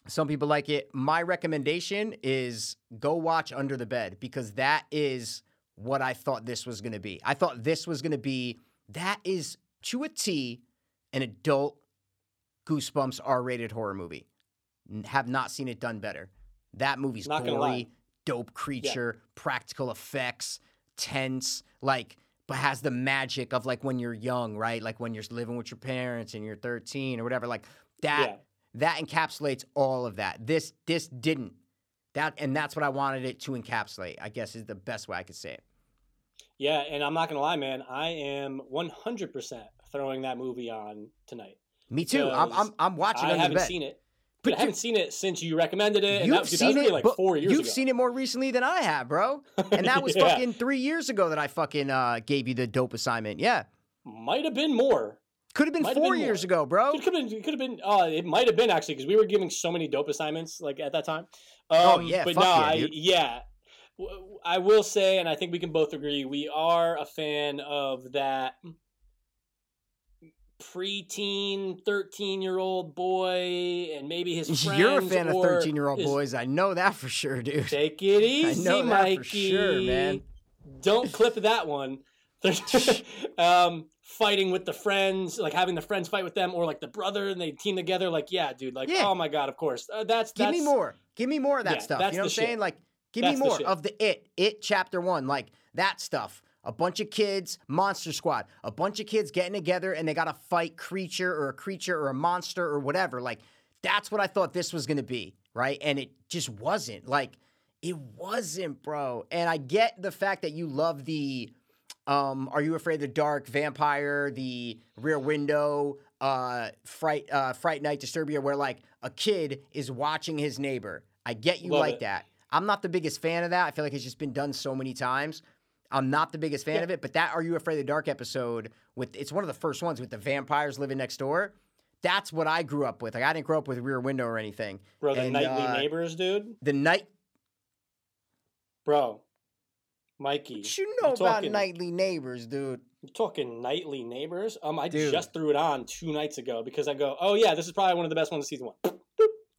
Some people like it. My recommendation is go watch Under the Bed because that is what I thought this was going to be. I thought this was going to be that is to a T an adult Goosebumps R-rated horror movie. Have not seen it done better. That movie's Not gory, dope creature, practical effects, tense, like but has the magic of like when you're young, right? Like when you're living with your parents and you're 13 or whatever. Like that Yeah. that encapsulates all of that. This this didn't. That and that's what I wanted it to encapsulate. I guess is the best way I could say it. Yeah, and I'm not gonna lie, man. I am 100% throwing that movie on tonight. Me too. I'm, I'm I'm watching I haven't seen it. But I haven't seen it since you recommended it. and You've that, dude, that was seen really it, like four years you've ago. seen it more recently than I have, bro. And that was Yeah. fucking three years ago that I fucking uh, gave you the dope assignment. Yeah, Might have been more. could have been Might four been years more. ago, bro. It could have been. It could have been. Uh, it might have been actually because we were giving so many dope assignments like at that time. Um, Oh, yeah, but no, yeah, I, yeah. I will say, and I think we can both agree, we are a fan of that preteen, thirteen-year-old boy, and maybe his friends. You're a fan of 13 year old boys. I know that for sure, dude. Take it easy, I know that for Mikey. sure, man. Don't clip that one. um, fighting with the friends, like having the friends fight with them, or like the brother, and they team together. Like, yeah, dude. Like, Yeah. oh my god, of course. Uh, that's Give that's me more. Give me more of that Yeah, stuff. You know what I'm shit. saying? Like, give That's me more of the It. It chapter one. Like that stuff. A bunch of kids, monster squad. A bunch of kids getting together and they got to fight creature or a creature or a monster or whatever. Like, that's what I thought this was going to be, right? And it just wasn't. Like, it wasn't, bro. And I get the fact that you love the um, Are You Afraid of the Dark, Vampire, the Rear Window, uh, Fright, uh, Fright Night, Disturbia, where like a kid is watching his neighbor. I get you Love like it. that. I'm not the biggest fan of that. I feel like it's just been done so many times. I'm not the biggest fan Yeah. of it, but that Are You Afraid of the Dark episode with it's one of the first ones with the vampires living next door. That's what I grew up with. Like I didn't grow up with Rear Window or anything. bro. The And, nightly uh, neighbors, dude. The night Bro, Mikey. what you know about talking- nightly neighbors, dude. Talking nightly neighbors? Um, I Dude. just threw it on two nights ago because I go, oh yeah, this is probably one of the best ones of season one.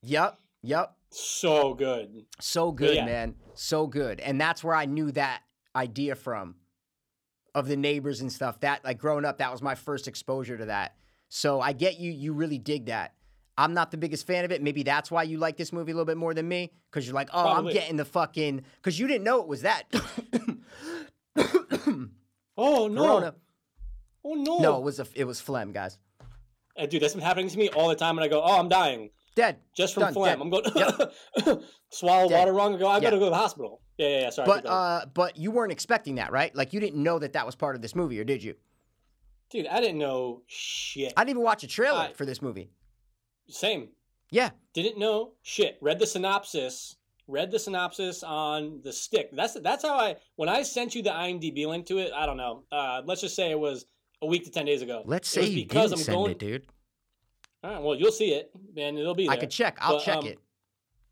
Yep, yep. So good. So good, yeah. man. So good. And that's where I knew that idea from of the neighbors and stuff. That like growing up, that was my first exposure to that. So I get you you really dig that. I'm not the biggest fan of it. Maybe that's why you like this movie a little bit more than me. Cause you're like, oh, Probably. I'm getting the fucking cause you didn't know it was that. Oh no. Corona. Oh no. No, it was a it was phlegm, guys. Uh, dude, that's been happening to me all the time, and I go, oh, I'm dying. Dead. just from Done, phlegm. dead. I'm going to swallow Dead. water wrong and go. I Yeah. gotta go to the hospital. Yeah, yeah, yeah. Sorry, But uh but you weren't expecting that, right? Like you didn't know that that was part of this movie, or did you? dude, I didn't know shit. I didn't even watch a trailer I- for this movie. Same. Yeah. Didn't know shit. Read the synopsis. Read the synopsis on the stick. That's that's how I when I sent you the IMDb link to it. I don't know. Uh, let's just say it was a week to ten days ago. Let's say you because didn't I'm send going. it, dude. All right, well, you'll see it, and it'll be there. I could check. I'll But, check um, it.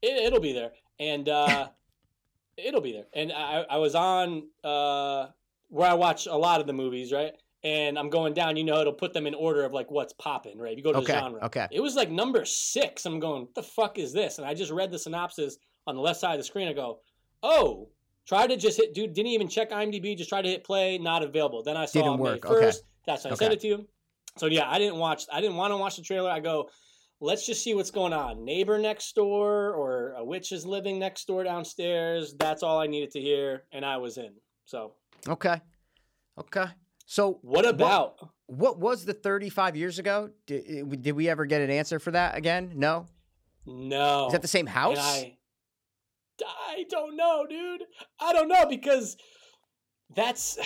it, it'll be there and uh it'll be there. And i i was on uh where i watch a lot of the movies right? And i'm going down you know it'll put them in order of like what's popping right? You go to Okay, the genre. okay. it was like number six. I'm going what the fuck is this? And i just read the synopsis on the left side of the screen. I go oh try to just hit dude didn't even check imdb just try to hit play not available. Then i saw Didn't May work, okay. 1st that's when i sent it to you. So yeah i didn't watch i didn't want to watch the trailer. I go let's just see what's going on. Neighbor next door, or a witch is living next door downstairs. That's all I needed to hear, and I was in. So, Okay. Okay. So what about? what was the 35 years ago? Did, did we ever get an answer for that again? No. No. Is that the same house? I, I don't know, dude. I don't know because that's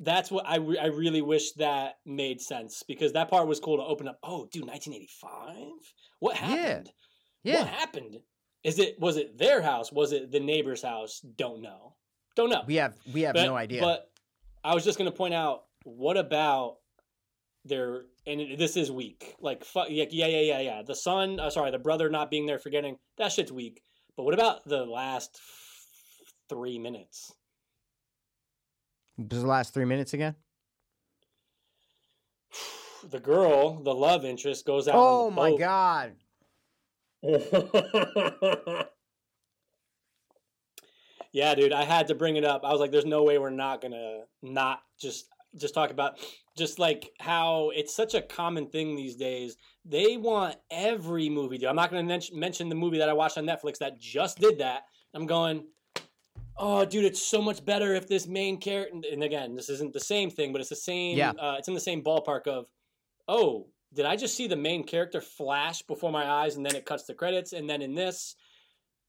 that's what I re- I really wish that made sense because that part was cool to open up. Oh, dude, 1985. What happened? yeah. What happened? Is it was it their house? Was it the neighbor's house? Don't know. Don't know. We have we have but, no idea. But I was just gonna point out, what about their and it- this is weak. Like fu- yeah, yeah, yeah, yeah, yeah. The son, uh, sorry, the brother not being there, forgetting that shit's weak. But what about the last f- three minutes? Was the last three minutes again? The girl, the love interest, goes out. Oh my god. yeah, dude, I had to bring it up. I was like, "There's no way we're not gonna not just just talk about just like how it's such a common thing these days. They want every movie. Dude. I'm not gonna mention the movie that I watched on Netflix that just did that. I'm going, oh, dude, it's so much better if this main character. And again, this isn't the same thing, but it's the same. Yeah. Uh, it's in the same ballpark of, oh, did I just see the main character flash before my eyes and then it cuts the credits and then in this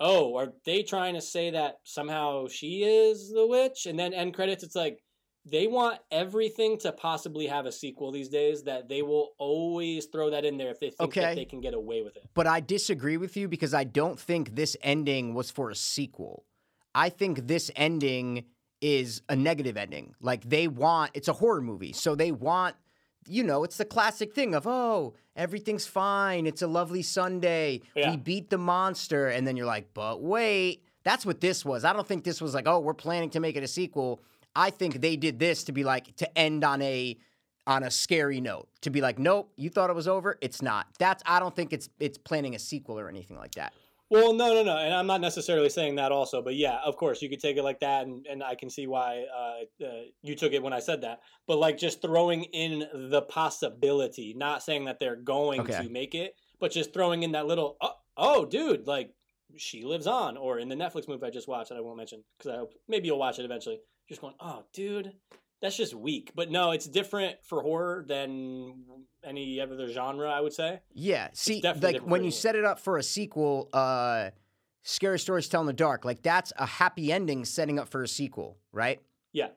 oh, are they trying to say that somehow she is the witch? And then end credits, it's like, they want everything to possibly have a sequel these days. That they will always throw that in there if they think Okay. that they can get away with it. But I disagree with you because I don't think this ending was for a sequel. I think this ending is a negative ending. Like they want it's a horror movie. So they want you know, it's the classic thing of, oh, everything's fine. It's a lovely Sunday. Yeah. We beat the monster. And then you're like, but wait. That's what this was. I don't think this was like, oh, we're planning to make it a sequel. I think they did this to be like to end on a on a scary note. To be like, nope, you thought it was over. It's not. That's I don't think it's it's planning a sequel or anything like that. Well, no, no, no, and I'm not necessarily saying that also, but yeah, of course you could take it like that, and, and I can see why uh, uh, you took it when I said that. But like just throwing in the possibility, not saying that they're going Okay. to make it, but just throwing in that little, oh, oh, dude, like she lives on, or in the Netflix movie I just watched that I won't mention because I hope maybe you'll watch it eventually. Just going, oh, dude, that's just weak. But no, it's different for horror than any other genre, I would say. Yeah. See, like when you set it up for a sequel, uh Scary Stories Tell in the Dark, like that's a happy ending setting up for a sequel, right? Yeah,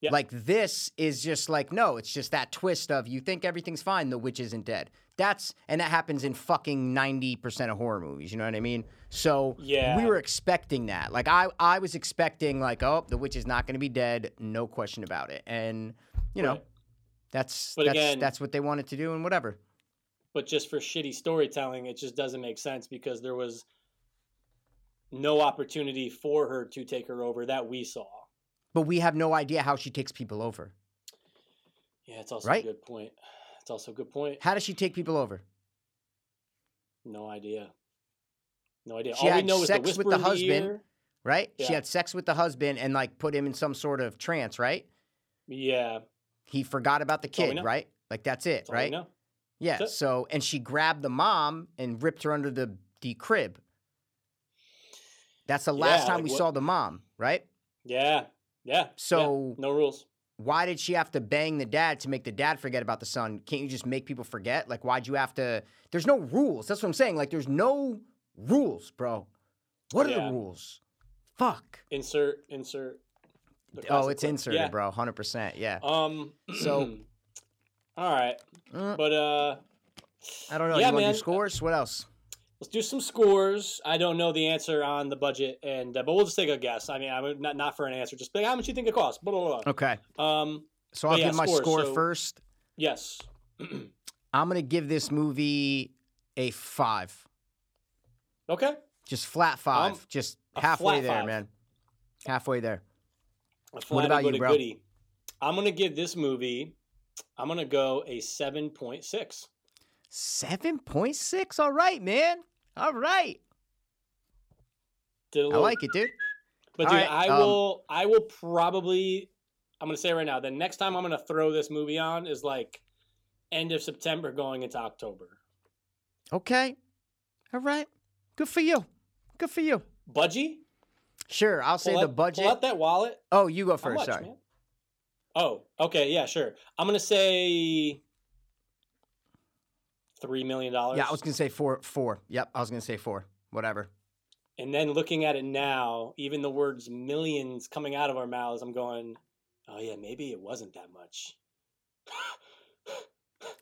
Yeah. Like this is just like no, it's just that twist of you think everything's fine, the witch isn't dead. That's and that happens in fucking ninety percent of horror movies. You know what I mean? So Yeah. we were expecting that. Like I, I was expecting like oh, the witch is not going to be dead, no question about it. And you know, Right. that's But that's again- that's what they wanted to do, and whatever. but just for shitty storytelling, it just doesn't make sense because there was no opportunity for her to take her over that we saw. But we have no idea how she takes people over. Yeah, it's also Right? a good point. It's also a good point. How does she take people over? No idea. No idea. She All we had know is the sex with the husband. ear. Right? She had sex with the husband and like put him in some sort of trance, right? Yeah, He forgot about the kid, right? Like that's it, that's right? Yeah. It. So and she grabbed the mom and ripped her under the the crib. That's the last Yeah, time like we what- saw the mom, right? Yeah, yeah. yeah. So no rules. why did she have to bang the dad to make the dad forget about the son? Can't you just make people forget? Like why'd you have to There's no rules. That's what I'm saying. Like there's no rules, bro. What are Yeah. the rules? Fuck. Insert, insert. Oh, it's clip. inserted, Yeah. bro. 100%. Yeah. Um. So- all right, Mm, but uh. I don't know. yeah, you want man. do scores? What else? Let's do some scores. I don't know the answer on the budget, and uh, but we'll just take a guess. I mean, I'm not not for an answer, just like, how much you think it costs? Blah, blah, blah. Okay. Um, So I'll yeah, give my scores, score so- first. yes. I'm going to give this movie a five. Okay. Just flat five. Um, Just halfway there, five. man. Halfway there. Flat about you, bro? goodie. I'm gonna give this movie. I'm gonna go a seven point six. 7.6. All right, man. All right. A I little, like it, dude. But dude, right, I um, will. I will probably. I'm gonna say right now. The next time I'm gonna throw this movie on is like end of September, going into October. Okay. All right. Good for you. Good for you. Budgie. Sure. I'll say Pull the out- budget. Pull out that wallet. Oh, you go first. much, Sorry. man? Oh, okay, yeah, sure. I'm gonna say three million dollars. Yeah, I was going to say four. Four. Yep. I was going to say four. Whatever. And then looking at it now, even the words millions coming out of our mouths, I'm going, oh yeah, maybe it wasn't that much.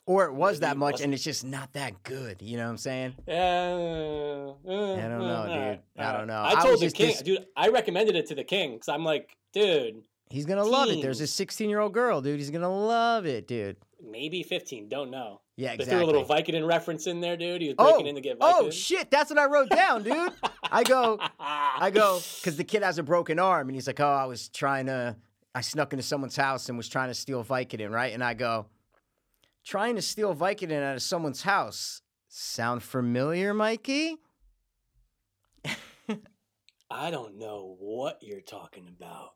Or it was Maybe that it much wasn't. and it's just not that good. You know what I'm saying? Uh, uh, I don't know, dude. I don't know. I I told the king, dis- dude. I recommended it to the king because I'm like, dude, He's going to love it. There's a 16 year old girl, dude. He's going to love it, dude. maybe 15, don't know. Yeah, exactly. They threw a little Vicodin reference in there, dude. He was oh, breaking in to get oh, Vicodin. oh shit, that's what I wrote down, dude. I go, I go, because the kid has a broken arm, and he's like, "Oh, I was trying to, I snuck into someone's house and was trying to steal Vicodin, right?" And I go, "Trying to steal Vicodin out of someone's house sound familiar, Mikey?" I don't know what you're talking about.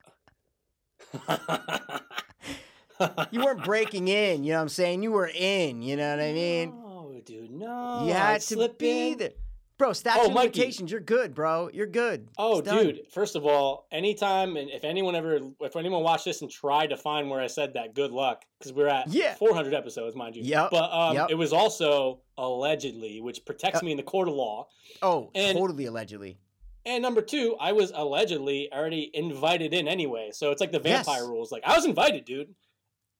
You weren't breaking in, you know what I'm saying? You were in, you know what I mean? No, dude, no. you I'd had to slip be in. there, bro. Statute Oh, of limitations, you're good, bro. You're good. Oh, dude! First of all, anytime and if anyone ever, if anyone watched this and tried to find where I said that, good luck because we're at Yeah. 400 episodes, mind you. Yep, But um, yep. it was also allegedly, which protects Uh, me in the court of law. Oh, And- totally allegedly. And number two, I was allegedly already invited in anyway. So it's like the Yes. vampire rules. Like I was invited, dude.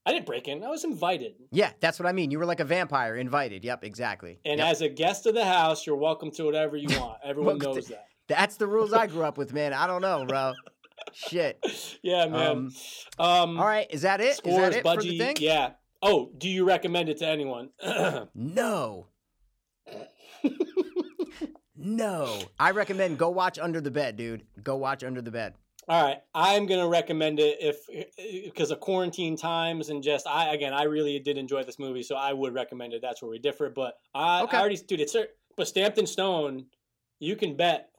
I didn't break in. I was invited. Yeah, that's what I mean. You were like a vampire, invited. Yep, exactly. And Yep. as a guest of the house, you're welcome to whatever you want. Everyone knows that. that's the rules I grew up with, man. I don't know, bro. Shit. Yeah, man. Um, Um, All right, is that it? Is Scores, that it for the thing? Yeah. Oh, do you recommend it to anyone? No. no. I recommend go watch Under the Bed, dude. Go watch Under the Bed. All right, I'm gonna recommend it if because of quarantine times and just I again I really did enjoy this movie, so I would recommend it. That's where we differ. But I, Okay. I already dude, it's but stamped in stone. You can bet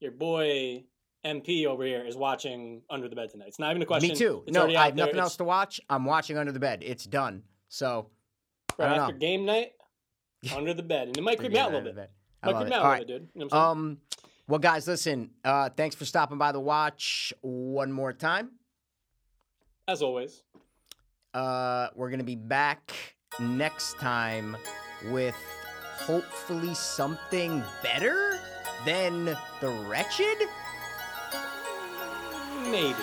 your boy MP over here is watching Under the Bed tonight. It's not even a question. Me too. It's no, I have nothing It's else to watch. I'm watching Under the Bed. It's done. So, right after know. game night. Under the bed, and it might creep me out a little bit. Might creep me out a little bit, dude. You know what I'm saying? Um, well, guys, listen. Uh, thanks for stopping by the watch one more time. As always. Uh, we're gonna be back next time with hopefully something better than the wretched. Maybe.